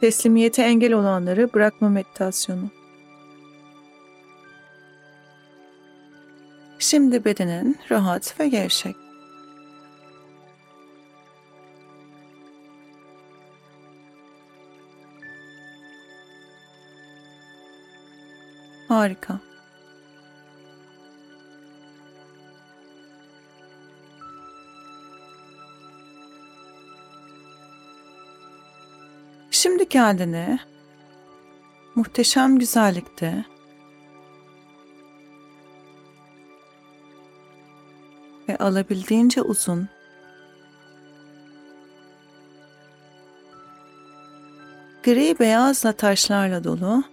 Teslimiyete engel olanları bırakma meditasyonu. Şimdi bedenin rahat ve gevşek. Harika. Kendini. Muhteşem güzellikte. Ve alabildiğince uzun. Gri beyazla taşlarla dolu.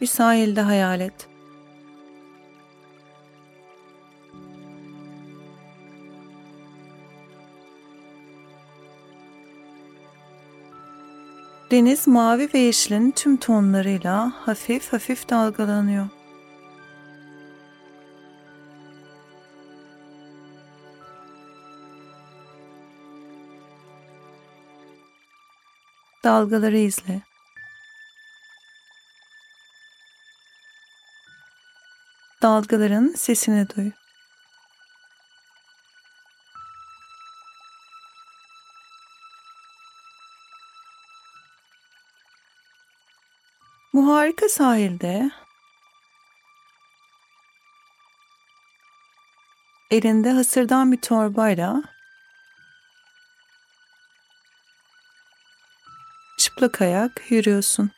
Bir sahilde hayal et. Deniz mavi ve yeşilin tüm tonlarıyla hafif hafif dalgalanıyor. Dalgaları izle. Dalgaların sesini duy. Harika sahilde elinde hasırdan bir torbayla çıplak ayak yürüyorsun.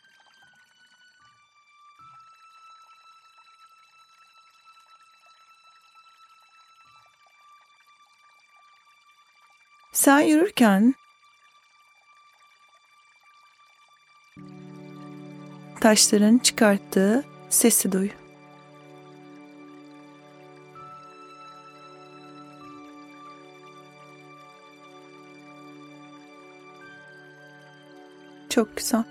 Sen yürürken taşların çıkarttığı sesi duy. Çok güzel.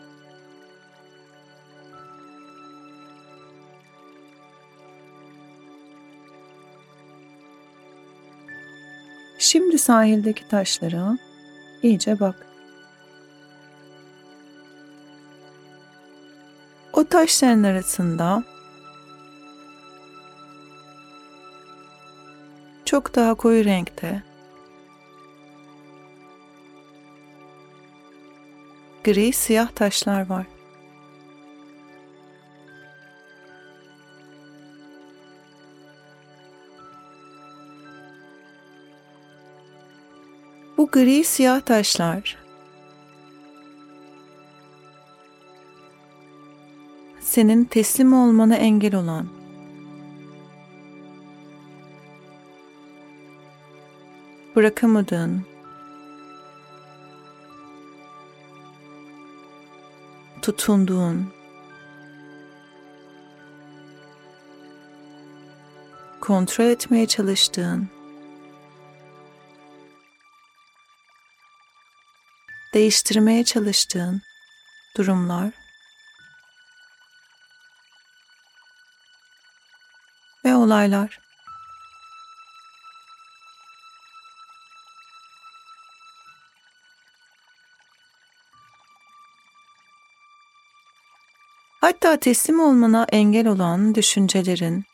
Şimdi sahildeki taşlara iyice bak. O taşların arasında. Çok daha koyu renkte. Gri siyah taşlar var. Bu gri siyah taşlar senin teslim olmana engel olan. Bırakamadığın. Tutunduğun. Kontrol etmeye çalıştığın. Değiştirmeye çalıştığın durumlar olaylar. Hatta teslim olmana engel olan düşüncelerin,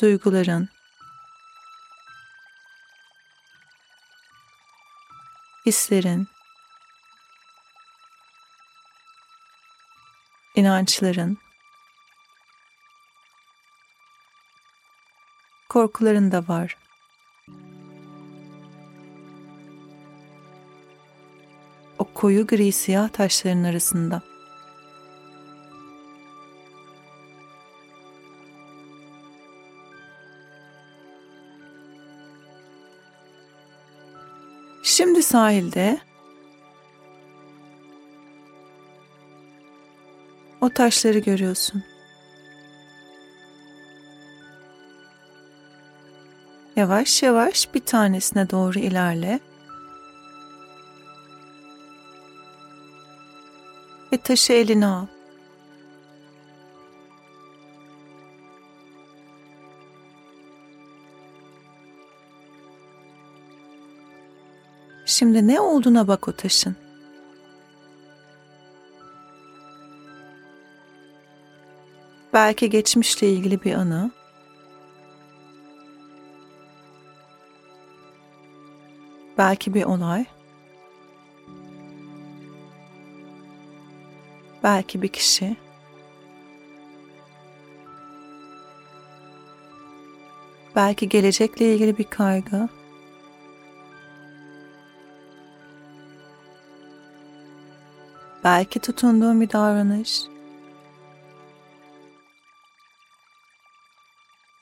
duyguların, hislerin, inançların, korkuların da var. O koyu gri siyah taşların arasında. Şimdi sahilde o taşları görüyorsun. Yavaş yavaş bir tanesine doğru ilerle. Ve taşı eline al. Şimdi ne olduğuna bak o taşın. Belki geçmişle ilgili bir anı. Belki bir olay. Belki bir kişi. Belki gelecekle ilgili bir kaygı. Belki tutunduğun bir davranış.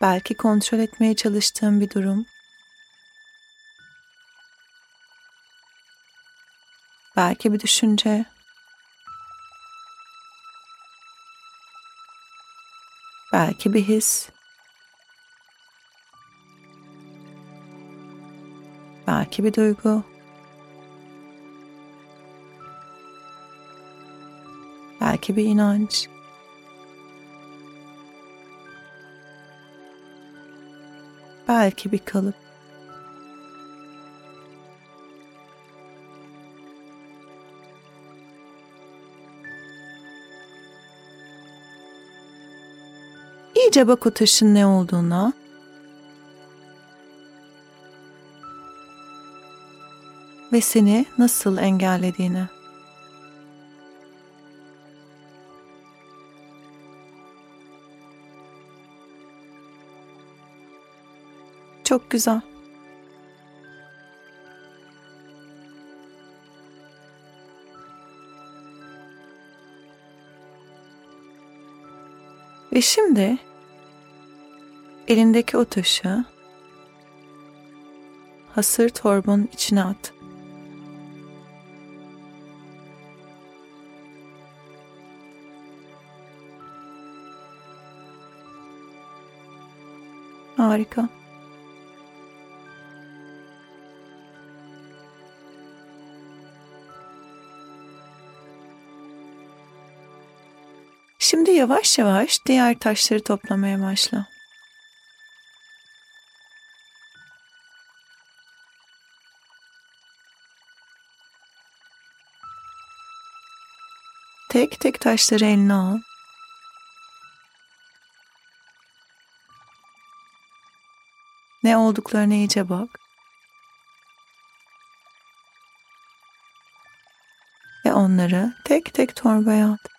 Belki kontrol etmeye çalıştığın bir durum. Belki bir düşünce. Belki bir his. Belki bir duygu. Belki bir inanç. Belki bir kalıp. İyice bak o taşın ne olduğuna. Ve seni nasıl engellediğine. Çok güzel. Ve şimdi elindeki o taşı hasır torbanın içine at. Harika. Şimdi yavaş yavaş diğer taşları toplamaya başla. Tek tek taşları eline al. Ne olduklarına iyice bak. Ve onları tek tek torbaya at.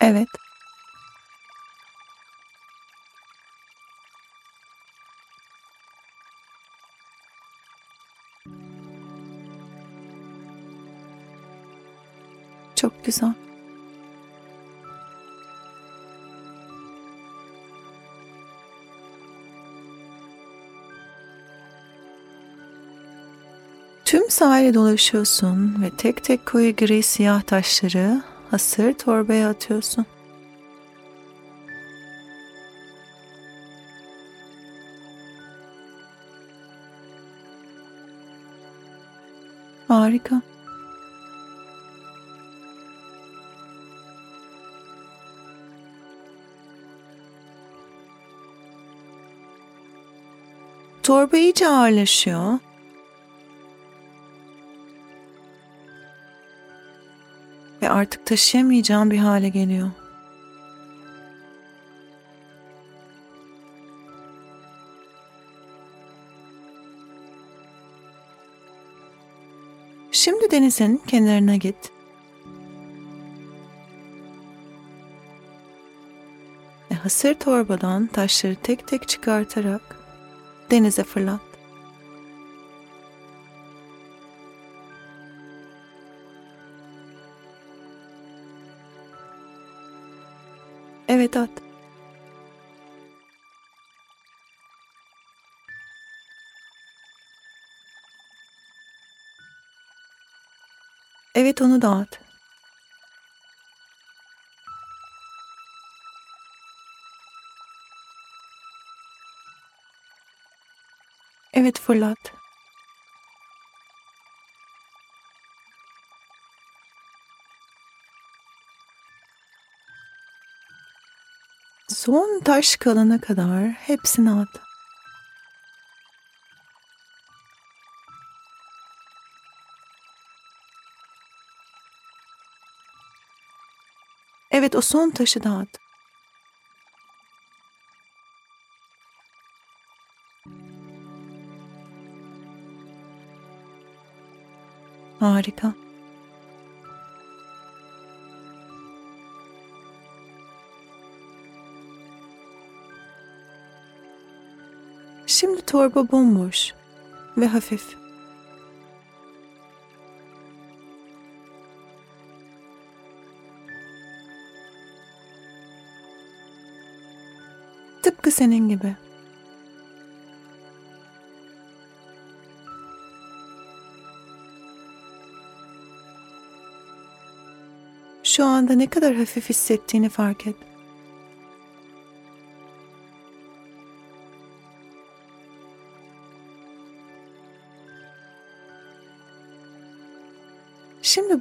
Evet. Çok güzel. Tüm sahile dolaşıyorsun ve tek tek koyu gri siyah taşları hasır torbaya atıyorsun. Harika. Torba iyice ağırlaşıyor. Artık taşıyamayacağım bir hale geliyor. Şimdi denizin kenarına git. Ve hasır torbadan taşları tek tek çıkartarak denize fırlat. Evet at. Evet onu da at. Evet fırlat. Son taş kalana kadar hepsini at. Evet o son taşı da at. Harika. Torba bomboş ve hafif. Tıpkı senin gibi. Şu anda ne kadar hafif hissettiğini fark et.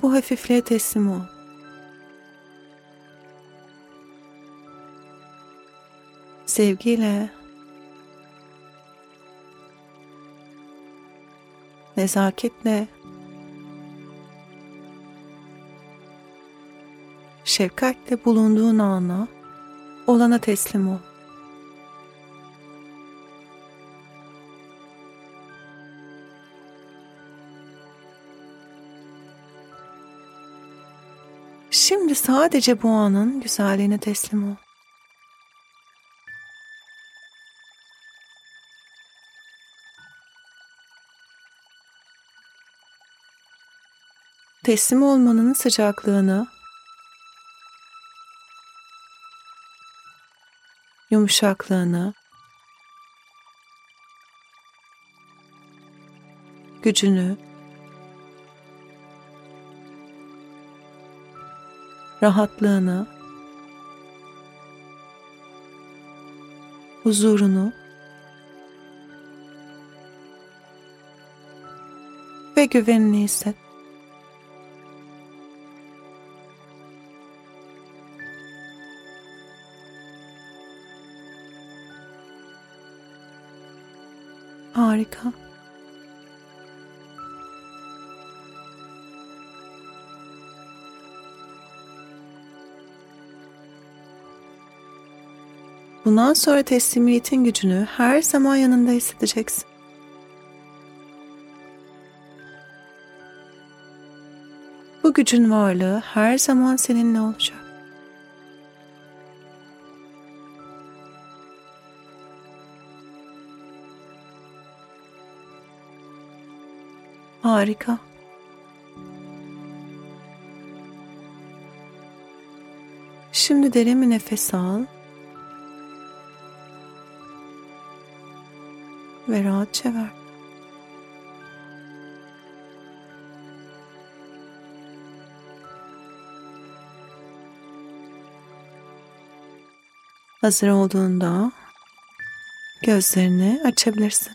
Bu hafifliğe teslim ol. Sevgiyle, nezaketle, şefkatle bulunduğun ana, olana teslim ol. Şimdi sadece bu anın güzelliğine teslim ol. Teslim olmanın sıcaklığını, yumuşaklığını, gücünü, rahatlığını, huzurunu ve güvenini hisset. Harika. Bundan sonra teslimiyetin gücünü her zaman yanında hissedeceksin. Bu gücün varlığı her zaman seninle olacak. Harika. Şimdi derin bir nefes al. Ve rahatça ver. Hazır olduğunda gözlerini açabilirsin.